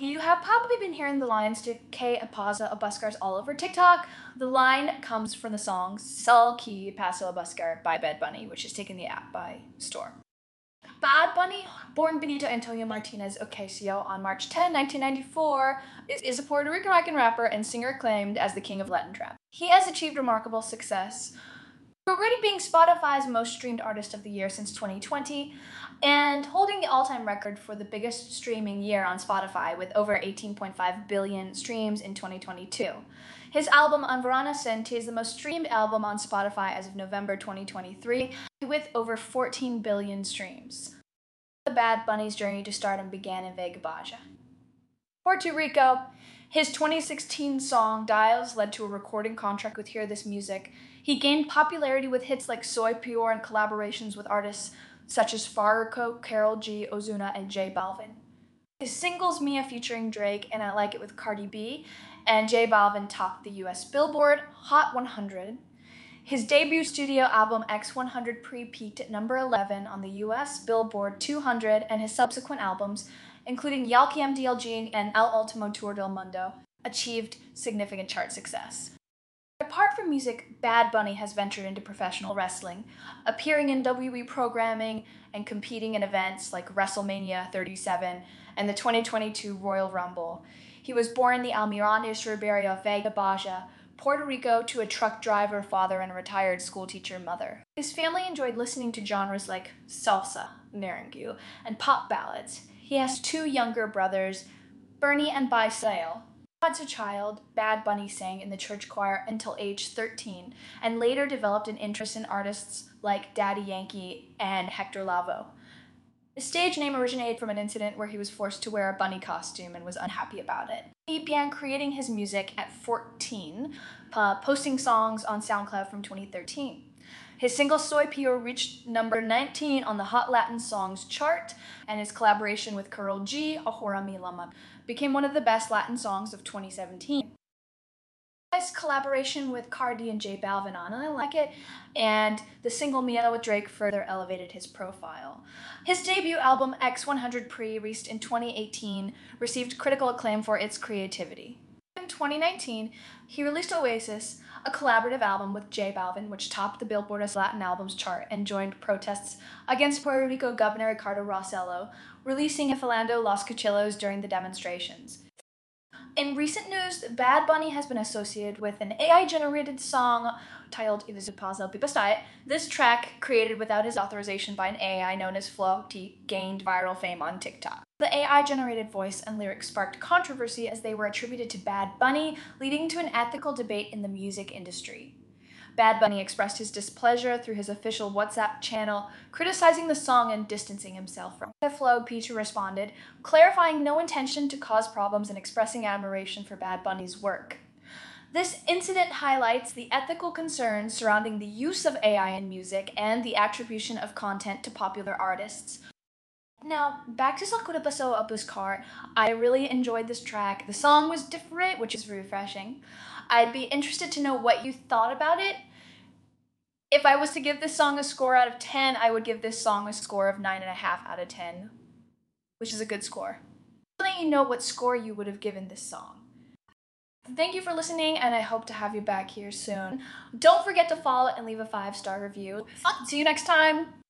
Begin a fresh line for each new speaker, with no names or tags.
You have probably been hearing the lines to K Apaza a Buskars all over TikTok. The line comes from the song Sal Ki Paso a Buscar by Bad Bunny, which is taken the app by Storm. Bad Bunny, born Benito Antonio Martinez Ocasio on March 10, 1994, is, is a Puerto Rican rapper and singer acclaimed as the king of Latin trap. He has achieved remarkable success, already being Spotify's most streamed artist of the year since 2020, and holding the all time record for the biggest streaming year on Spotify with over 18.5 billion streams in 2022. His album Un Verano Sin Ti is the most streamed album on Spotify as of November 2023, with over 14 billion streams. The Bad Bunny's journey to stardom began in Vega Baja. Puerto Rico, his 2016 song Diles led to a recording contract with Hear This Music. He gained popularity with hits like Soy Peor and collaborations with artists such as Farruko, Karol G, Ozuna, and J Balvin. His singles Mia featuring Drake and I Like It with Cardi B and J Balvin topped the US Billboard Hot 100. His debut studio album X100 Pre peaked at number 11 on the US Billboard 200, and his subsequent albums, including Yalki MDLG and El Ultimo Tour del Mundo, achieved significant chart success. Apart from music, Bad Bunny has ventured into professional wrestling, appearing in WWE programming and competing in events like WrestleMania 37 and the 2022 Royal Rumble. He was born in the Almirantes Ribeiro of Vega Baja, Puerto Rico, to a truck driver father and a retired schoolteacher mother. His family enjoyed listening to genres like salsa, merengue, and pop ballads. He has two younger brothers, Bernie and Bysael, as a child, Bad Bunny sang in the church choir until age 13 and later developed an interest in artists like Daddy Yankee and Hector Lavoe. The stage name originated from an incident where he was forced to wear a bunny costume and was unhappy about it. He began creating his music at 14, uh, posting songs on SoundCloud from 2013. His single Soy Peor reached number 19 on the Hot Latin Songs chart, and his collaboration with Karol G, Ahora Me Llama, became one of the best Latin songs of 2017. His collaboration with Cardi and J Balvin on, I like it, and the single Mia with Drake further elevated his profile. His debut album X100 Pre, released in 2018, received critical acclaim for its creativity. In 2019, he released Oasis, a collaborative album with J Balvin, which topped the Billboard Latin Albums chart and joined protests against Puerto Rico Governor Ricardo Rossello, releasing Afilando Los Cuchillos during the demonstrations. In recent news, Bad Bunny has been associated with an AI generated song titled Ivizupazo Bibastai. This track, created without his authorization by an AI known as Flo T, gained viral fame on TikTok. The AI generated voice and lyrics sparked controversy as they were attributed to Bad Bunny, leading to an ethical debate in the music industry. Bad Bunny expressed his displeasure through his official WhatsApp channel, criticizing the song and distancing himself from it. FlowGPT responded, clarifying no intention to cause problems and expressing admiration for Bad Bunny's work. This incident highlights the ethical concerns surrounding the use of AI in music and the attribution of content to popular artists. Now, back to Sakura Paso a Buscar. I really enjoyed this track. The song was different, which is refreshing. I'd be interested to know what you thought about it. If I was to give this song a score out of 10, I would give this song a score of 9.5 out of 10, which is a good score. Let you know what score you would have given this song. Thank you for listening, and I hope to have you back here soon. Don't forget to follow and leave a five star review. See you next time.